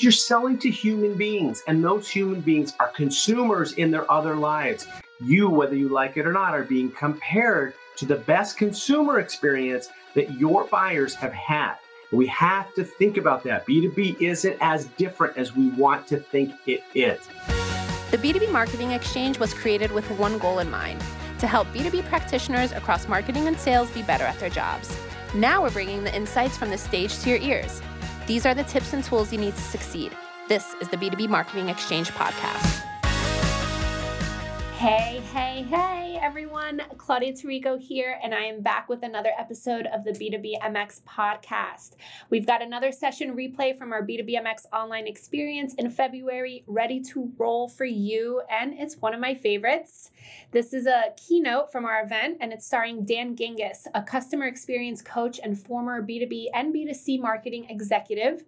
You're selling to human beings, and those human beings are consumers in their other lives. You, whether you like it or not, are being compared to the best consumer experience that your buyers have had. We have to think about that. B2B isn't as different as we want to think it is. The B2B Marketing Exchange was created with one goal in mind to help B2B practitioners across marketing and sales be better at their jobs. Now we're bringing the insights from the stage to your ears. These are the tips and tools you need to succeed. This is the B2B Marketing Exchange podcast. Hey, hey, hey, everyone. Claudia Tarico here, and I am back with another episode of the B2B MX podcast. We've got another session replay from our B2B MX online experience in February ready to roll for you, and it's one of my favorites. This is a keynote from our event, and it's starring Dan Gingiss, a customer experience coach and former B2B and B2C marketing executive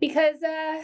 because uh,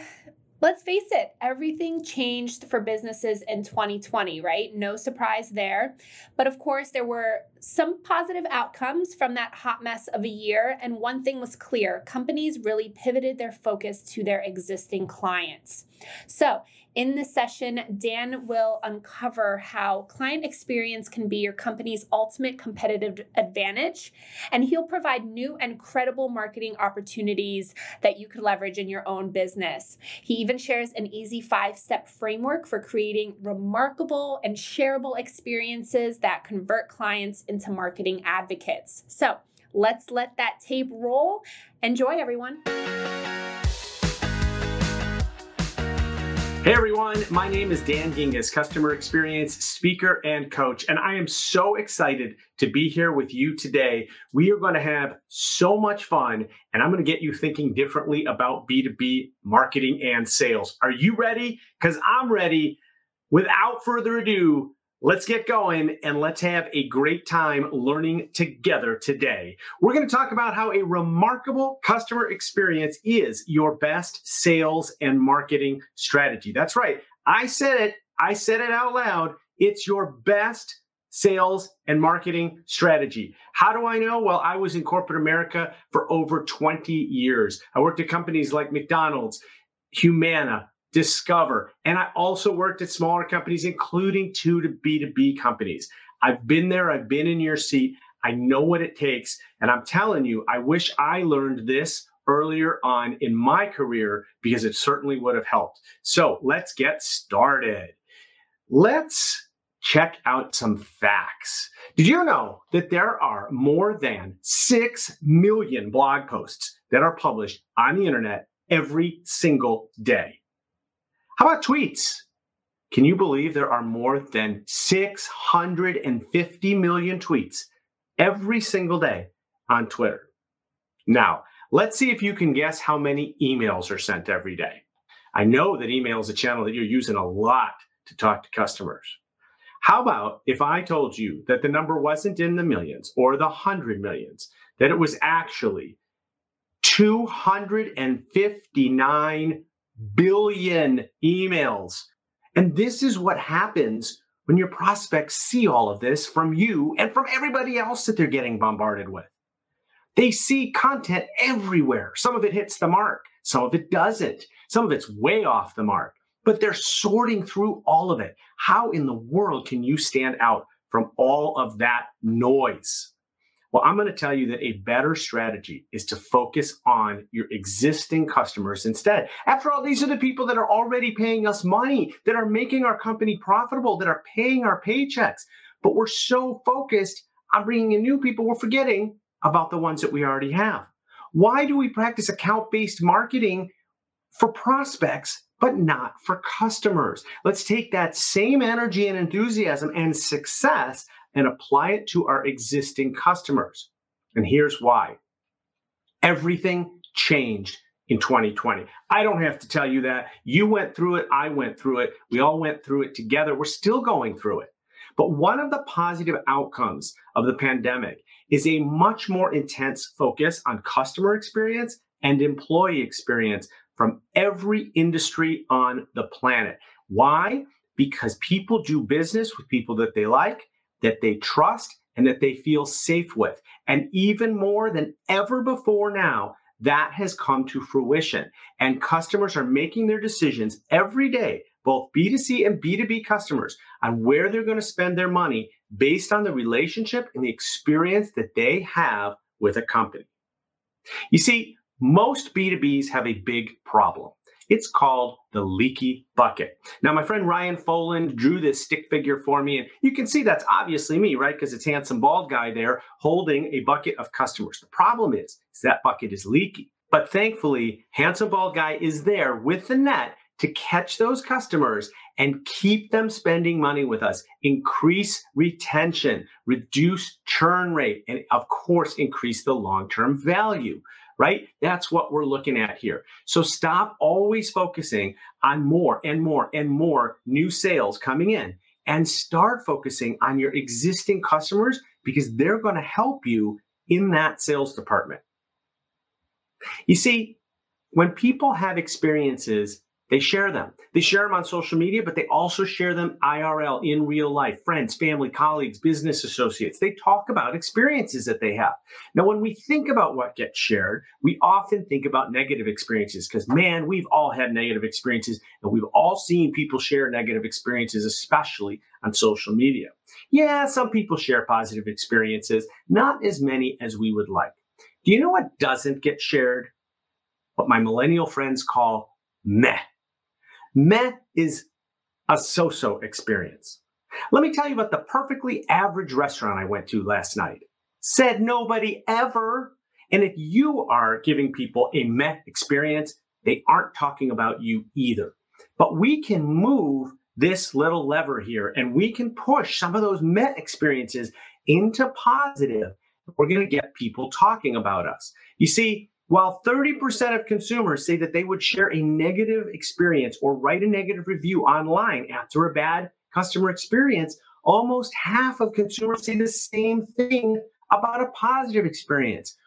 Let's face it, everything changed for businesses in 2020, right? No surprise there. But of course, there were some positive outcomes from that hot mess of a year. And one thing was clear companies really pivoted their focus to their existing clients. So, in this session, Dan will uncover how client experience can be your company's ultimate competitive advantage, and he'll provide new and credible marketing opportunities that you could leverage in your own business. He even shares an easy five step framework for creating remarkable and shareable experiences that convert clients into marketing advocates. So, let's let that tape roll. Enjoy, everyone. Hey everyone, my name is Dan Gingiss, customer experience speaker and coach, and I am so excited to be here with you today. We are going to have so much fun, and I'm going to get you thinking differently about B2B marketing and sales. Are you ready? Because I'm ready. Without further ado, Let's get going and let's have a great time learning together today. We're going to talk about how a remarkable customer experience is your best sales and marketing strategy. That's right. I said it. I said it out loud. It's your best sales and marketing strategy. How do I know? Well, I was in corporate America for over 20 years. I worked at companies like McDonald's, Humana, Discover. And I also worked at smaller companies, including two to B2B companies. I've been there, I've been in your seat. I know what it takes. And I'm telling you, I wish I learned this earlier on in my career because it certainly would have helped. So let's get started. Let's check out some facts. Did you know that there are more than 6 million blog posts that are published on the internet every single day? How about tweets? Can you believe there are more than 650 million tweets every single day on Twitter? Now, let's see if you can guess how many emails are sent every day. I know that email is a channel that you're using a lot to talk to customers. How about if I told you that the number wasn't in the millions or the hundred millions, that it was actually 259 billion emails. And this is what happens when your prospects see all of this from you and from everybody else that they're getting bombarded with. They see content everywhere. Some of it hits the mark, some of it doesn't, some of it's way off the mark, but they're sorting through all of it. How in the world can you stand out from all of that noise? Well, I'm going to tell you that a better strategy is to focus on your existing customers instead. After all, these are the people that are already paying us money, that are making our company profitable, that are paying our paychecks. But we're so focused on bringing in new people, we're forgetting about the ones that we already have. Why do we practice account based marketing for prospects, but not for customers? Let's take that same energy and enthusiasm and success and apply it to our existing customers. And here's why everything changed in 2020. I don't have to tell you that. You went through it. I went through it. We all went through it together. We're still going through it. But one of the positive outcomes of the pandemic is a much more intense focus on customer experience and employee experience from every industry on the planet. Why? Because people do business with people that they like that they trust and that they feel safe with. And even more than ever before now, that has come to fruition. And customers are making their decisions every day, both B2C and B2B customers, on where they're going to spend their money based on the relationship and the experience that they have with a company. You see, most B2Bs have a big problem. It's called the leaky bucket. Now, my friend Ryan Foland drew this stick figure for me, and you can see that's obviously me, right? Because it's handsome bald guy there holding a bucket of customers. The problem is, is that bucket is leaky. But thankfully, handsome bald guy is there with the net to catch those customers and keep them spending money with us, increase retention, reduce churn rate, and of course, increase the long term value right? That's what we're looking at here. So stop always focusing on more and more and more new sales coming in and start focusing on your existing customers because they're going to help you in that sales department. You see, when people have experiences they share them. They share them on social media, but they also share them IRL in real life. Friends, family, colleagues, business associates. They talk about experiences that they have. Now, when we think about what gets shared, we often think about negative experiences because, man, we've all had negative experiences and we've all seen people share negative experiences, especially on social media. Yeah, some people share positive experiences, not as many as we would like. Do you know what doesn't get shared? What my millennial friends call meh. Meh is a so so experience. Let me tell you about the perfectly average restaurant I went to last night. Said nobody ever. And if you are giving people a meh experience, they aren't talking about you either. But we can move this little lever here and we can push some of those meh experiences into positive. We're going to get people talking about us. You see, while 30% of consumers say that they would share a negative experience or write a negative review online after a bad customer experience, almost half of consumers say the same thing about a positive experience.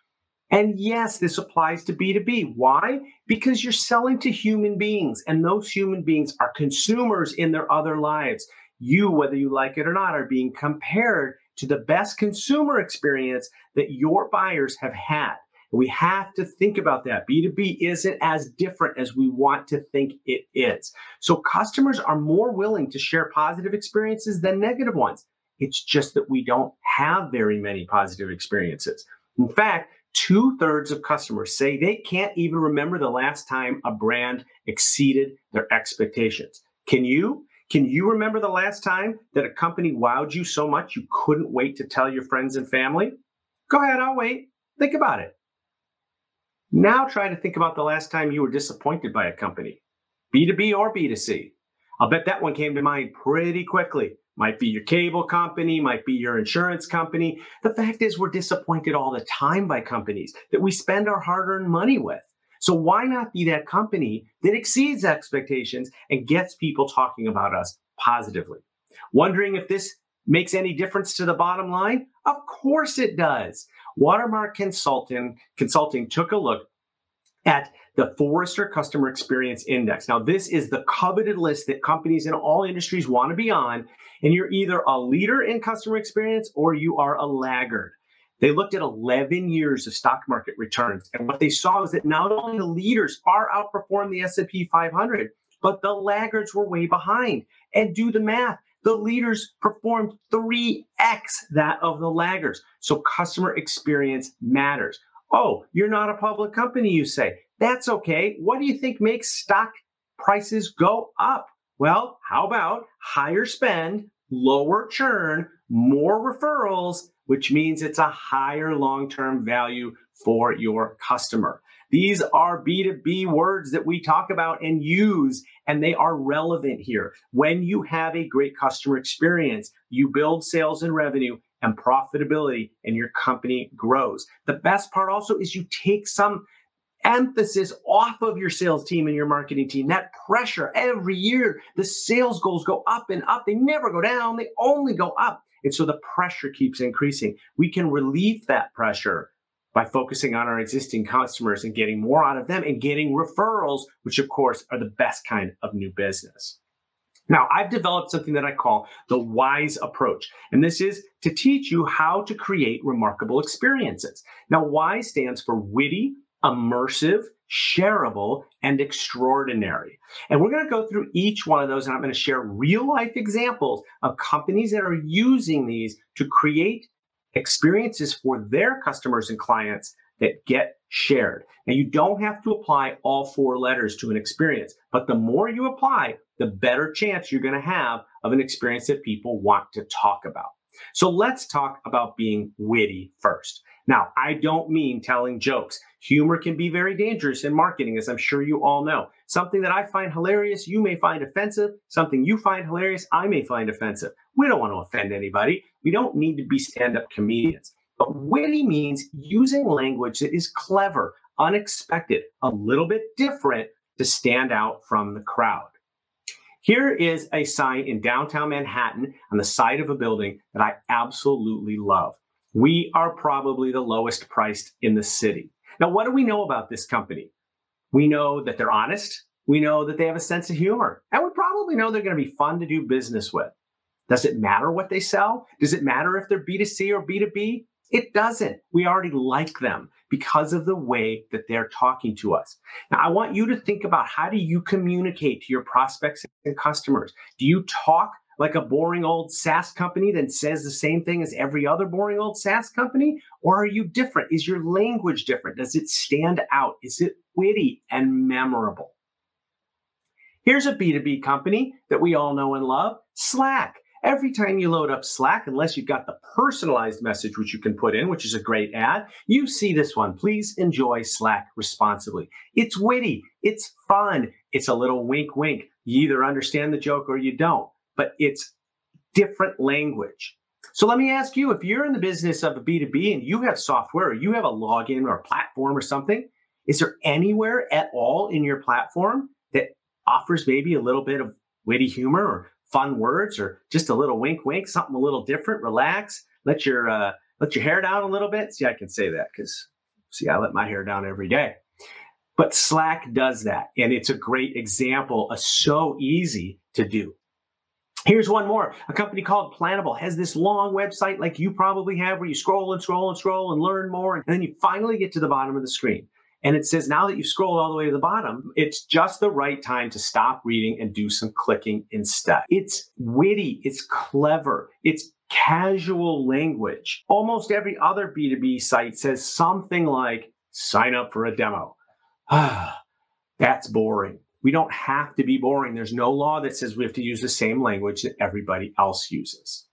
And yes, this applies to B2B. Why? Because you're selling to human beings, and those human beings are consumers in their other lives. You, whether you like it or not, are being compared to the best consumer experience that your buyers have had. We have to think about that. B2B isn't as different as we want to think it is. So customers are more willing to share positive experiences than negative ones. It's just that we don't have very many positive experiences. In fact, two thirds of customers say they can't even remember the last time a brand exceeded their expectations. Can you? Can you remember the last time that a company wowed you so much you couldn't wait to tell your friends and family? Go ahead, I'll wait. Think about it. Now try to think about the last time you were disappointed by a company, B2B or B2C. I'll bet that one came to mind pretty quickly. Might be your cable company, might be your insurance company. The fact is, we're disappointed all the time by companies that we spend our hard earned money with. So why not be that company that exceeds expectations and gets people talking about us positively? Wondering if this makes any difference to the bottom line? Of course it does. Watermark Consulting, Consulting took a look at the Forrester Customer Experience Index. Now, this is the coveted list that companies in all industries want to be on, and you're either a leader in customer experience or you are a laggard. They looked at 11 years of stock market returns, and what they saw was that not only the leaders far outperformed the S&P 500, but the laggards were way behind. And do the math the leaders performed 3x that of the laggards. So customer experience matters. Oh, you're not a public company, you say. That's okay. What do you think makes stock prices go up? Well, how about higher spend, lower churn, more referrals, which means it's a higher long term value for your customer. These are B2B words that we talk about and use, and they are relevant here. When you have a great customer experience, you build sales and revenue and profitability, and your company grows. The best part also is you take some emphasis off of your sales team and your marketing team. That pressure every year, the sales goals go up and up. They never go down, they only go up. And so the pressure keeps increasing. We can relieve that pressure by focusing on our existing customers and getting more out of them and getting referrals, which of course are the best kind of new business. Now, I've developed something that I call the WISE approach, and this is to teach you how to create remarkable experiences. Now, WISE stands for witty, immersive, shareable, and extraordinary. And we're going to go through each one of those, and I'm going to share real life examples of companies that are using these to create experiences for their customers and clients that get shared. Now, you don't have to apply all four letters to an experience, but the more you apply, the better chance you're going to have of an experience that people want to talk about. So let's talk about being witty first. Now, I don't mean telling jokes. Humor can be very dangerous in marketing, as I'm sure you all know. Something that I find hilarious, you may find offensive. Something you find hilarious, I may find offensive. We don't want to offend anybody. We don't need to be stand up comedians. But witty means using language that is clever, unexpected, a little bit different to stand out from the crowd. Here is a sign in downtown Manhattan on the side of a building that I absolutely love. We are probably the lowest priced in the city. Now, what do we know about this company? We know that they're honest. We know that they have a sense of humor. And we probably know they're going to be fun to do business with. Does it matter what they sell? Does it matter if they're B2C or B2B? It doesn't. We already like them because of the way that they're talking to us. Now, I want you to think about how do you communicate to your prospects and customers? Do you talk like a boring old SaaS company that says the same thing as every other boring old SaaS company? Or are you different? Is your language different? Does it stand out? Is it witty and memorable? Here's a B2B company that we all know and love Slack. Every time you load up Slack, unless you've got the personalized message, which you can put in, which is a great ad, you see this one. Please enjoy Slack responsibly. It's witty, it's fun, it's a little wink wink. You either understand the joke or you don't, but it's different language. So let me ask you if you're in the business of a B2B and you have software or you have a login or a platform or something, is there anywhere at all in your platform that offers maybe a little bit of witty humor or fun words or just a little wink wink something a little different relax let your uh, let your hair down a little bit see i can say that because see i let my hair down every day but slack does that and it's a great example of so easy to do Here's one more. A company called Planable has this long website like you probably have where you scroll and scroll and scroll and learn more. And then you finally get to the bottom of the screen. And it says now that you've scrolled all the way to the bottom, it's just the right time to stop reading and do some clicking instead. It's witty, it's clever, it's casual language. Almost every other B2B site says something like sign up for a demo. That's boring. We don't have to be boring. There's no law that says we have to use the same language that everybody else uses.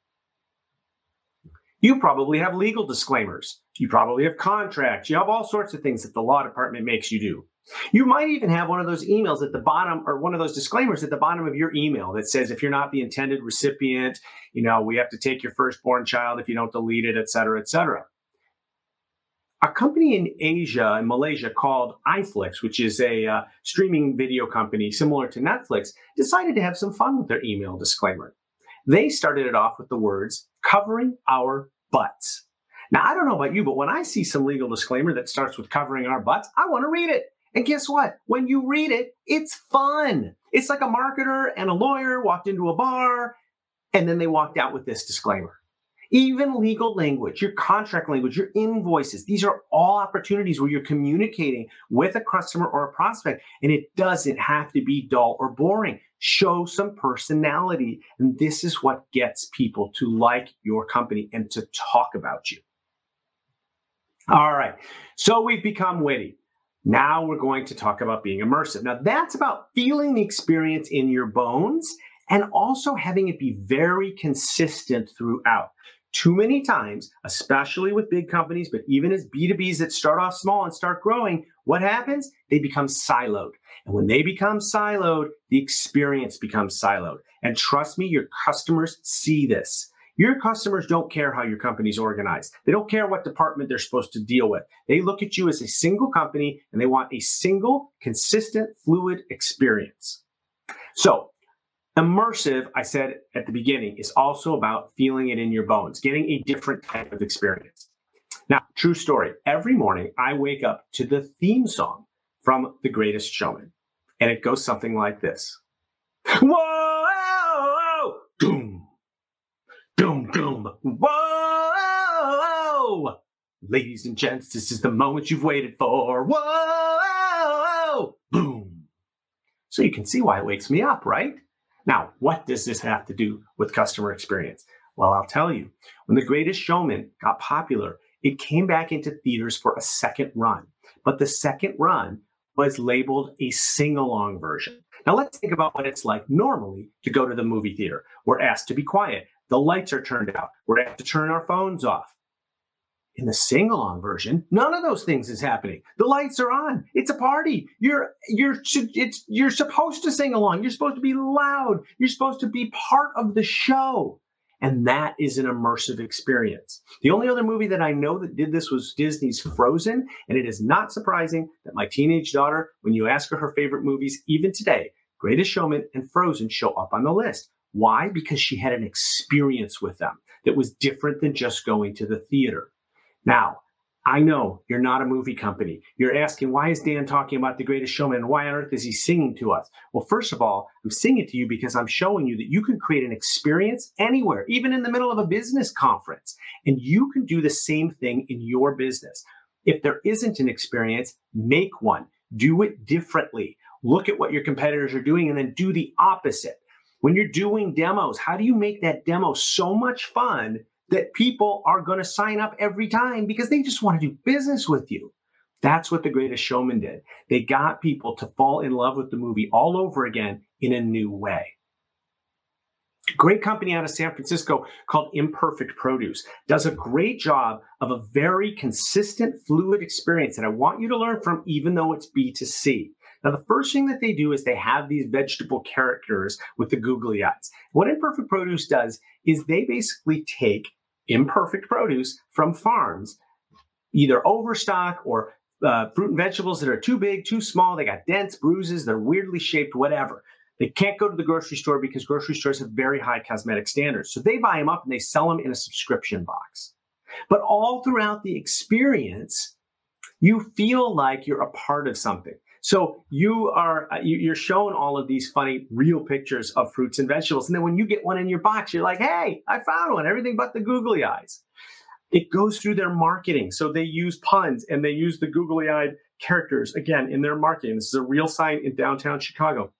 You probably have legal disclaimers. You probably have contracts. You have all sorts of things that the law department makes you do. You might even have one of those emails at the bottom or one of those disclaimers at the bottom of your email that says if you're not the intended recipient, you know, we have to take your firstborn child if you don't delete it, et cetera, et cetera. A company in Asia and Malaysia called iFlix, which is a uh, streaming video company similar to Netflix, decided to have some fun with their email disclaimer. They started it off with the words covering our butts. Now, I don't know about you, but when I see some legal disclaimer that starts with covering our butts, I want to read it. And guess what? When you read it, it's fun. It's like a marketer and a lawyer walked into a bar and then they walked out with this disclaimer. Even legal language, your contract language, your invoices, these are all opportunities where you're communicating with a customer or a prospect, and it doesn't have to be dull or boring. Show some personality. And this is what gets people to like your company and to talk about you. All right. So we've become witty. Now we're going to talk about being immersive. Now that's about feeling the experience in your bones and also having it be very consistent throughout. Too many times, especially with big companies, but even as B2Bs that start off small and start growing, what happens? They become siloed. And when they become siloed, the experience becomes siloed. And trust me, your customers see this. Your customers don't care how your company's organized. They don't care what department they're supposed to deal with. They look at you as a single company and they want a single, consistent, fluid experience. So, immersive, I said at the beginning, is also about feeling it in your bones, getting a different type of experience. Now, true story. Every morning I wake up to the theme song from The Greatest Showman, and it goes something like this. Whoa! Doom, doom. Whoa! Ladies and gents, this is the moment you've waited for. Whoa! Boom. So you can see why it wakes me up, right? Now, what does this have to do with customer experience? Well, I'll tell you. When The Greatest Showman got popular, it came back into theaters for a second run. But the second run was labeled a sing along version. Now, let's think about what it's like normally to go to the movie theater. We're asked to be quiet, the lights are turned out, we're asked to turn our phones off. In the sing along version, none of those things is happening. The lights are on. It's a party. You're you're it's you're supposed to sing along. You're supposed to be loud. You're supposed to be part of the show. And that is an immersive experience. The only other movie that I know that did this was Disney's Frozen. And it is not surprising that my teenage daughter, when you ask her her favorite movies, even today, Greatest Showman and Frozen show up on the list. Why? Because she had an experience with them that was different than just going to the theater. Now, I know you're not a movie company. You're asking, why is Dan talking about the greatest showman? Why on earth is he singing to us? Well, first of all, I'm singing to you because I'm showing you that you can create an experience anywhere, even in the middle of a business conference. And you can do the same thing in your business. If there isn't an experience, make one. Do it differently. Look at what your competitors are doing and then do the opposite. When you're doing demos, how do you make that demo so much fun that people are going to sign up every time because they just want to do business with you. That's what The Greatest Showman did. They got people to fall in love with the movie all over again in a new way. Great company out of San Francisco called Imperfect Produce does a great job of a very consistent, fluid experience that I want you to learn from, even though it's B2C. Now, the first thing that they do is they have these vegetable characters with the googly eyes. What Imperfect Produce does is they basically take imperfect produce from farms, either overstock or uh, fruit and vegetables that are too big, too small. They got dents, bruises, they're weirdly shaped, whatever. They can't go to the grocery store because grocery stores have very high cosmetic standards. So they buy them up and they sell them in a subscription box. But all throughout the experience, you feel like you're a part of something. So you are uh, you're shown all of these funny real pictures of fruits and vegetables, and then when you get one in your box, you're like, "Hey, I found one! Everything but the googly eyes." It goes through their marketing, so they use puns and they use the googly-eyed characters again in their marketing. This is a real sign in downtown Chicago.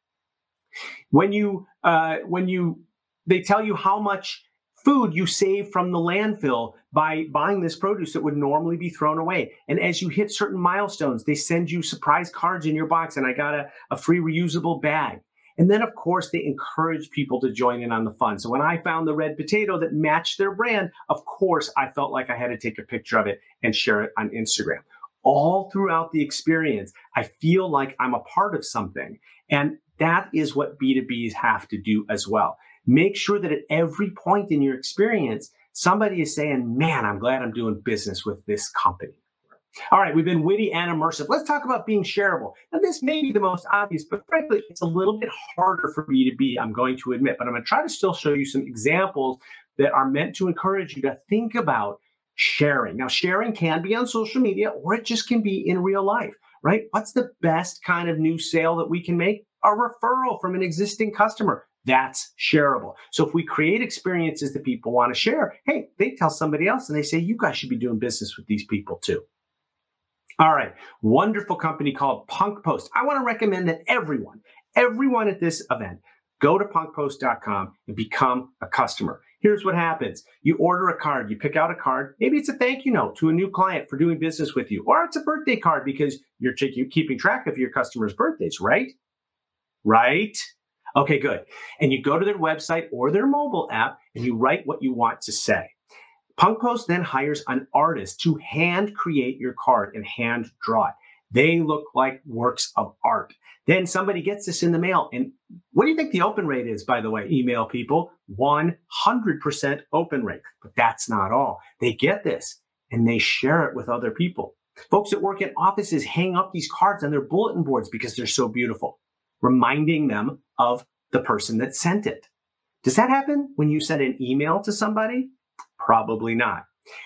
When you uh, when you they tell you how much food you save from the landfill by buying this produce that would normally be thrown away. And as you hit certain milestones, they send you surprise cards in your box, and I got a, a free reusable bag. And then, of course, they encourage people to join in on the fun. So when I found the red potato that matched their brand, of course, I felt like I had to take a picture of it and share it on Instagram. All throughout the experience, I feel like I'm a part of something. And that is what B2Bs have to do as well. Make sure that at every point in your experience, somebody is saying, Man, I'm glad I'm doing business with this company. All right, we've been witty and immersive. Let's talk about being shareable. Now, this may be the most obvious, but frankly, it's a little bit harder for me to be, I'm going to admit, but I'm going to try to still show you some examples that are meant to encourage you to think about sharing. Now, sharing can be on social media or it just can be in real life, right? What's the best kind of new sale that we can make? A referral from an existing customer. That's shareable. So if we create experiences that people want to share, hey, they tell somebody else and they say, you guys should be doing business with these people too. All right, wonderful company called Punk Post. I want to recommend that everyone, everyone at this event, go to punkpost.com and become a customer. Here's what happens. You order a card, you pick out a card. Maybe it's a thank you note to a new client for doing business with you, or it's a birthday card because you're keeping track of your customers' birthdays, right? Right? Okay, good. And you go to their website or their mobile app and you write what you want to say. Punk Post then hires an artist to hand create your card and hand draw it. They look like works of art. Then somebody gets this in the mail. And what do you think the open rate is, by the way, email people? 100% open rate. But that's not all. They get this and they share it with other people. Folks that work in offices hang up these cards on their bulletin boards because they're so beautiful reminding them of the person that sent it. Does that happen when you send an email to somebody? Probably not.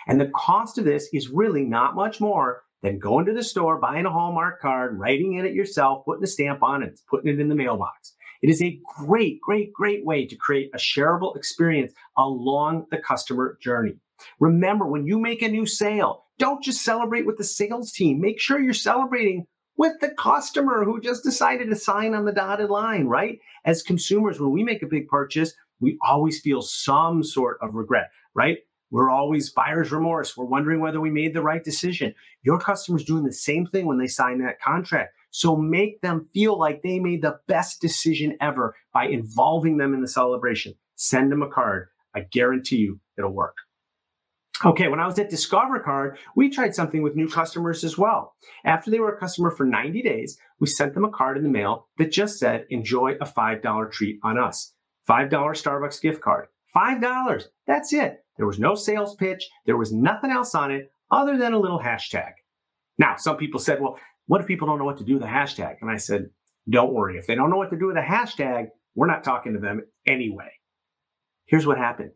And the cost of this is really not much more than going to the store, buying a Hallmark card, writing in it yourself, putting a stamp on it, putting it in the mailbox. It is a great, great, great way to create a shareable experience along the customer journey. Remember, when you make a new sale, don't just celebrate with the sales team. Make sure you're celebrating with the customer who just decided to sign on the dotted line, right? As consumers, when we make a big purchase, we always feel some sort of regret, right? We're always buyer's remorse. We're wondering whether we made the right decision. Your customer's doing the same thing when they sign that contract. So make them feel like they made the best decision ever by involving them in the celebration. Send them a card. I guarantee you it'll work. Okay, when I was at Discover Card, we tried something with new customers as well. After they were a customer for 90 days, we sent them a card in the mail that just said, enjoy a $5 treat on us. $5 Starbucks gift card. $5. That's it. There was no sales pitch. There was nothing else on it other than a little hashtag. Now, some people said, well, what if people don't know what to do with a hashtag? And I said, don't worry. If they don't know what to do with a hashtag, we're not talking to them anyway. Here's what happened.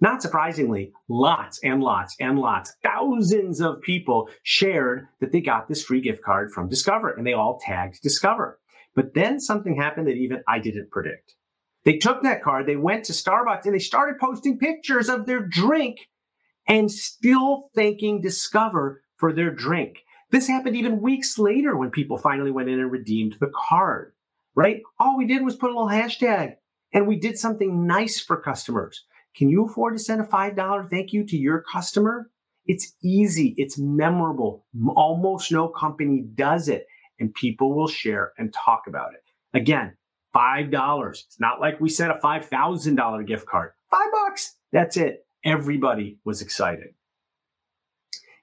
Not surprisingly, lots and lots and lots, thousands of people shared that they got this free gift card from Discover and they all tagged Discover. But then something happened that even I didn't predict. They took that card, they went to Starbucks and they started posting pictures of their drink and still thanking Discover for their drink. This happened even weeks later when people finally went in and redeemed the card, right? All we did was put a little hashtag and we did something nice for customers. Can you afford to send a $5 thank you to your customer? It's easy, it's memorable. Almost no company does it, and people will share and talk about it. Again, $5. It's not like we sent a $5,000 gift card. Five bucks. That's it. Everybody was excited.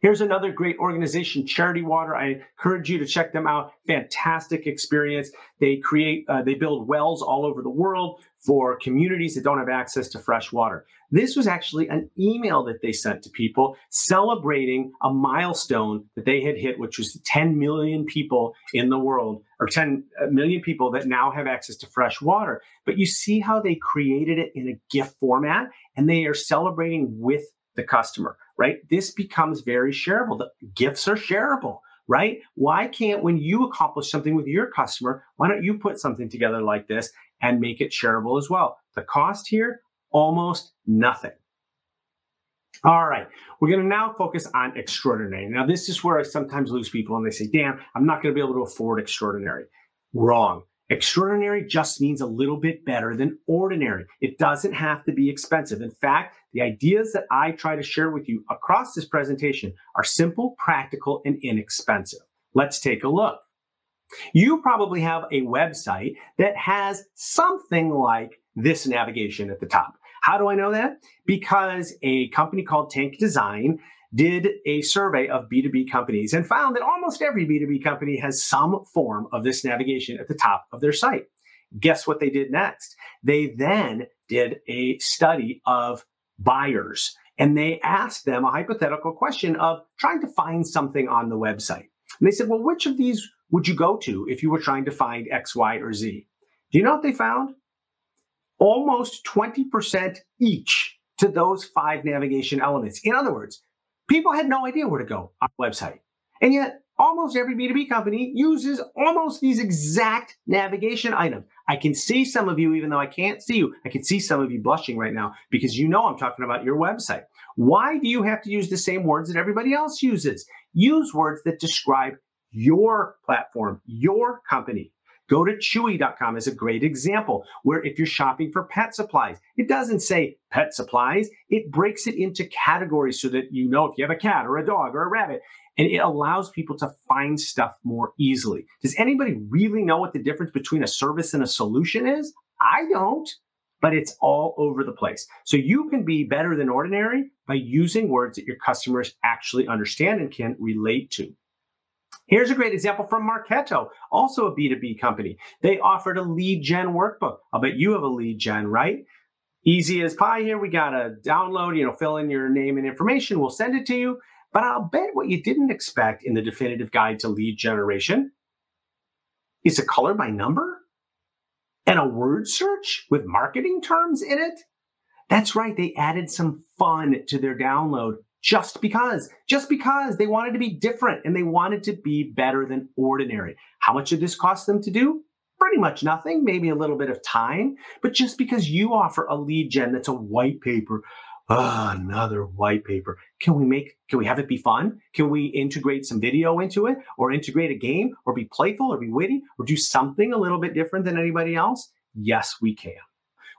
Here's another great organization, Charity Water. I encourage you to check them out. Fantastic experience. They create, uh, they build wells all over the world for communities that don't have access to fresh water. This was actually an email that they sent to people celebrating a milestone that they had hit, which was 10 million people in the world, or 10 million people that now have access to fresh water. But you see how they created it in a gift format and they are celebrating with the customer, right? This becomes very shareable. The gifts are shareable, right? Why can't, when you accomplish something with your customer, why don't you put something together like this and make it shareable as well? The cost here, almost nothing. All right, we're going to now focus on extraordinary. Now, this is where I sometimes lose people and they say, Dan, I'm not going to be able to afford extraordinary. Wrong. Extraordinary just means a little bit better than ordinary. It doesn't have to be expensive. In fact, the ideas that I try to share with you across this presentation are simple, practical, and inexpensive. Let's take a look. You probably have a website that has something like this navigation at the top. How do I know that? Because a company called Tank Design did a survey of B2B companies and found that almost every B2B company has some form of this navigation at the top of their site. Guess what they did next? They then did a study of buyers and they asked them a hypothetical question of trying to find something on the website. And they said, well, which of these would you go to if you were trying to find X, Y, or Z? Do you know what they found? Almost 20% each to those five navigation elements. In other words, People had no idea where to go on the website. And yet, almost every B2B company uses almost these exact navigation items. I can see some of you, even though I can't see you, I can see some of you blushing right now because you know I'm talking about your website. Why do you have to use the same words that everybody else uses? Use words that describe your platform, your company. Go to Chewy.com as a great example, where if you're shopping for pet supplies, it doesn't say pet supplies. It breaks it into categories so that you know if you have a cat or a dog or a rabbit, and it allows people to find stuff more easily. Does anybody really know what the difference between a service and a solution is? I don't, but it's all over the place. So you can be better than ordinary by using words that your customers actually understand and can relate to. Here's a great example from Marketo, also a B2B company. They offered a lead gen workbook. I'll bet you have a lead gen, right? Easy as pie here. We got to download, you know, fill in your name and information. We'll send it to you. But I'll bet what you didn't expect in the definitive guide to lead generation is a color by number and a word search with marketing terms in it. That's right. They added some fun to their download just because, just because they wanted to be different and they wanted to be better than ordinary. How much did this cost them to do? Pretty much nothing, maybe a little bit of time. But just because you offer a lead gen that's a white paper, oh, another white paper. Can we make, can we have it be fun? Can we integrate some video into it or integrate a game or be playful or be witty or do something a little bit different than anybody else? Yes, we can.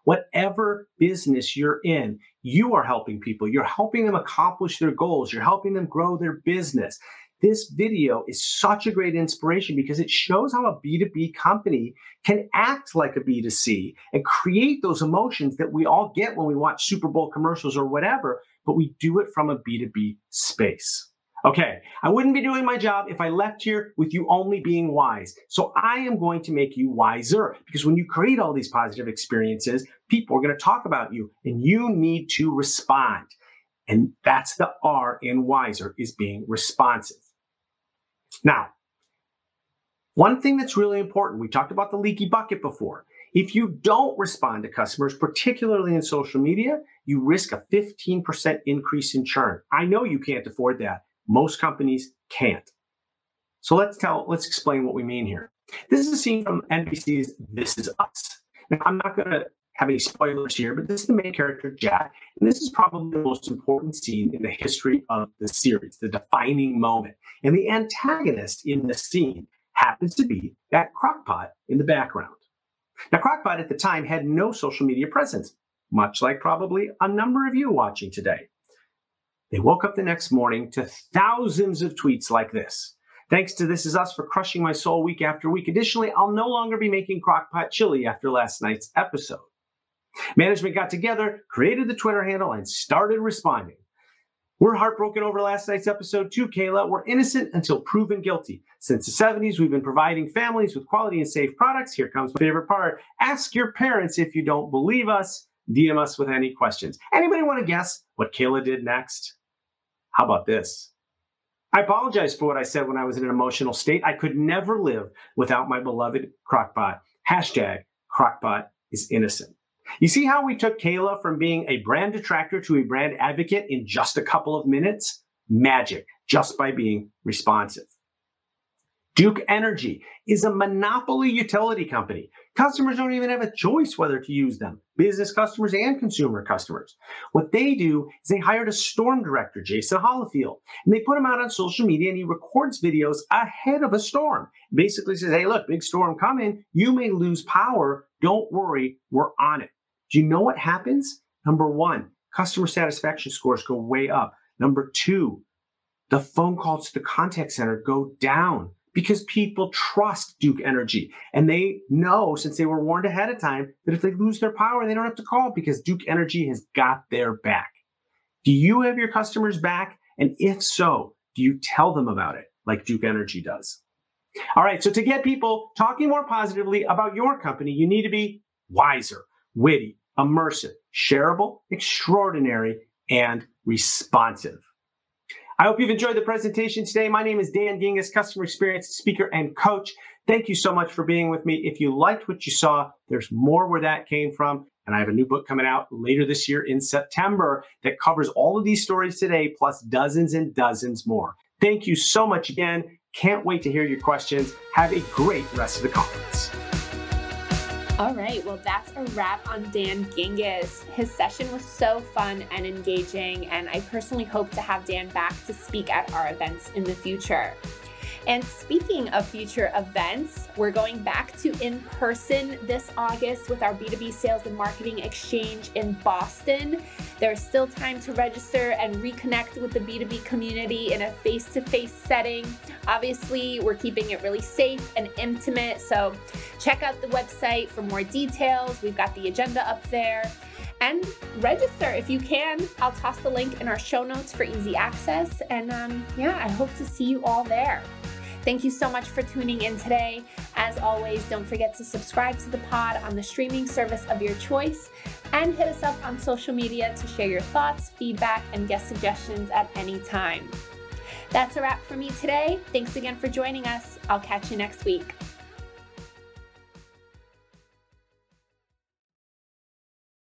Whatever business you're in, you are helping people. You're helping them accomplish their goals. You're helping them grow their business. This video is such a great inspiration because it shows how a B2B company can act like a B2C and create those emotions that we all get when we watch Super Bowl commercials or whatever, but we do it from a B2B space. Okay, I wouldn't be doing my job if I left here with you only being wise. So I am going to make you wiser because when you create all these positive experiences, people are going to talk about you and you need to respond. And that's the R in wiser is being responsive. Now, one thing that's really important, we talked about the leaky bucket before. If you don't respond to customers, particularly in social media, you risk a 15% increase in churn. I know you can't afford that. Most companies can't. So let's tell, let's explain what we mean here. This is a scene from NBC's This Is Us. Now, I'm not going to have any spoilers here, but this is the main character, Jack, and this is probably the most important scene in the history of the series, the defining moment. And the antagonist in the scene happens to be that crockpot in the background. Now, Crockpot at the time had no social media presence, much like probably a number of you watching today. They woke up the next morning to thousands of tweets like this. Thanks to This Is Us for crushing my soul week after week. Additionally, I'll no longer be making crockpot chili after last night's episode. Management got together, created the Twitter handle, and started responding. We're heartbroken over last night's episode too, Kayla. We're innocent until proven guilty. Since the 70s, we've been providing families with quality and safe products. Here comes my favorite part. Ask your parents if you don't believe us. DM us with any questions. Anybody want to guess what Kayla did next? How about this? I apologize for what I said when I was in an emotional state. I could never live without my beloved Crockpot. Hashtag Crockpot is innocent. You see how we took Kayla from being a brand detractor to a brand advocate in just a couple of minutes? Magic, just by being responsive. Duke Energy is a monopoly utility company. Customers don't even have a choice whether to use them, business customers and consumer customers. What they do is they hired a storm director, Jason Hollifield, and they put him out on social media and he records videos ahead of a storm. Basically says, hey, look, big storm coming. You may lose power. Don't worry, we're on it. Do you know what happens? Number one, customer satisfaction scores go way up. Number two, the phone calls to the contact center go down because people trust Duke Energy. And they know, since they were warned ahead of time, that if they lose their power, they don't have to call because Duke Energy has got their back. Do you have your customers back? And if so, do you tell them about it like Duke Energy does? All right, so to get people talking more positively about your company, you need to be wiser, witty, immersive, shareable, extraordinary, and responsive. I hope you've enjoyed the presentation today. My name is Dan Gingiss, customer experience speaker and coach. Thank you so much for being with me. If you liked what you saw, there's more where that came from. And I have a new book coming out later this year in September that covers all of these stories today, plus dozens and dozens more. Thank you so much again. Can't wait to hear your questions. Have a great rest of the conference. All right, well, that's a wrap on Dan Gingiss. His session was so fun and engaging, and I personally hope to have Dan back to speak at our events in the future. And speaking of future events, we're going back to in person this August with our B2B Sales and Marketing Exchange in Boston. There's still time to register and reconnect with the B2B community in a face to face setting. Obviously, we're keeping it really safe and intimate, so check out the website for more details. We've got the agenda up there and register if you can. I'll toss the link in our show notes for easy access. And um, yeah, I hope to see you all there. Thank you so much for tuning in today. As always, don't forget to subscribe to the pod on the streaming service of your choice and hit us up on social media to share your thoughts, feedback, and guest suggestions at any time. That's a wrap for me today. Thanks again for joining us. I'll catch you next week.